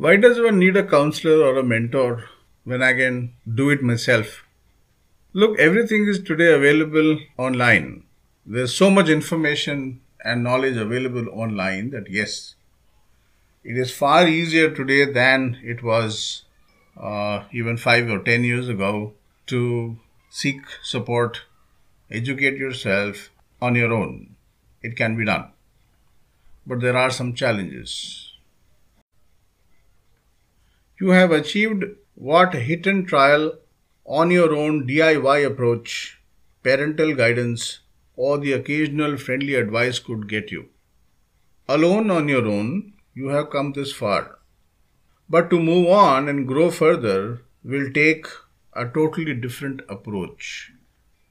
Why does one need a counselor or a mentor when I can do it myself? Look, everything is today available online. There's so much information and knowledge available online that yes, it is far easier today than it was uh, even five or ten years ago to seek support, educate yourself on your own. It can be done. But there are some challenges. You have achieved what hit and trial on your own DIY approach, parental guidance, or the occasional friendly advice could get you. Alone on your own, you have come this far. But to move on and grow further will take a totally different approach.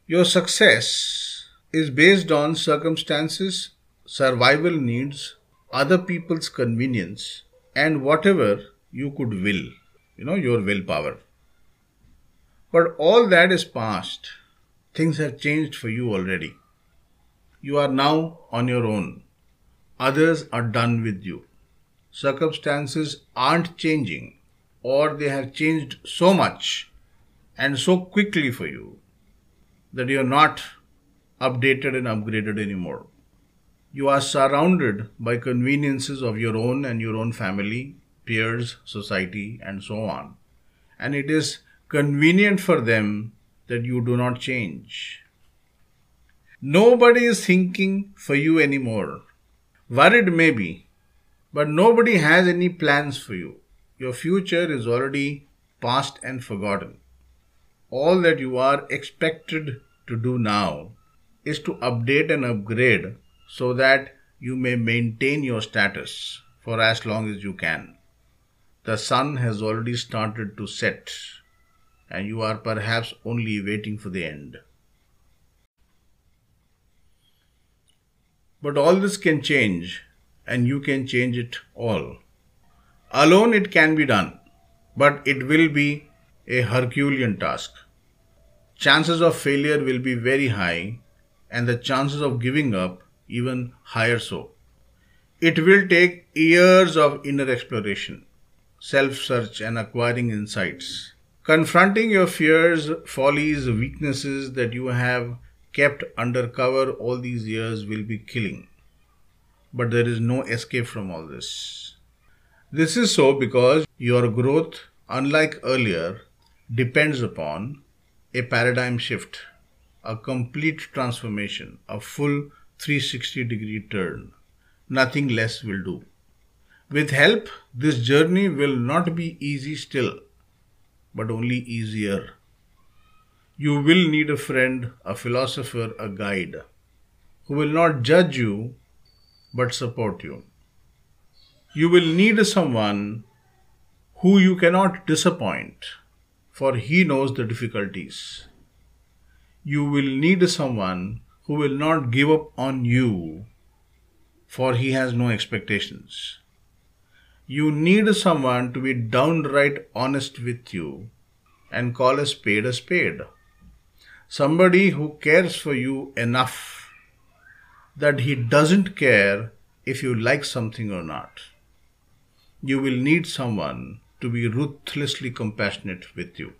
Your success is based on circumstances, survival needs, other people's convenience, and whatever you could will, you know, your willpower. But all that is past. Things have changed for you already. You are now on your own. Others are done with you. Circumstances aren't changing, or they have changed so much and so quickly for you that you are not updated and upgraded anymore. You are surrounded by conveniences of your own and your own family, peers, society, and so on. And it is convenient for them that you do not change. Nobody is thinking for you anymore. Worried maybe, but nobody has any plans for you. Your future is already past and forgotten. All that you are expected to do now is to update and upgrade so that you may maintain your status for as long as you can. The sun has already started to set, and you are perhaps only waiting for the end. But all this can change, and you can change it all. Alone it can be done, but it will be a Herculean task. Chances of failure will be very high, and the chances of giving up even higher so. It will take years of inner exploration, self search, and acquiring insights. Confronting your fears, follies, weaknesses that you have kept under cover all these years will be killing. But there is no escape from all this. This is so because your growth, unlike earlier, depends upon a paradigm shift, a complete transformation, a full 360 degree turn. Nothing less will do. With help, this journey will not be easy still, but only easier. You will need a friend, a philosopher, a guide who will not judge you but support you. You will need someone who you cannot disappoint, for he knows the difficulties. You will need someone who will not give up on you, for he has no expectations. You need someone to be downright honest with you and call a spade a spade. Somebody who cares for you enough that he doesn't care if you like something or not. You will need someone to be ruthlessly compassionate with you.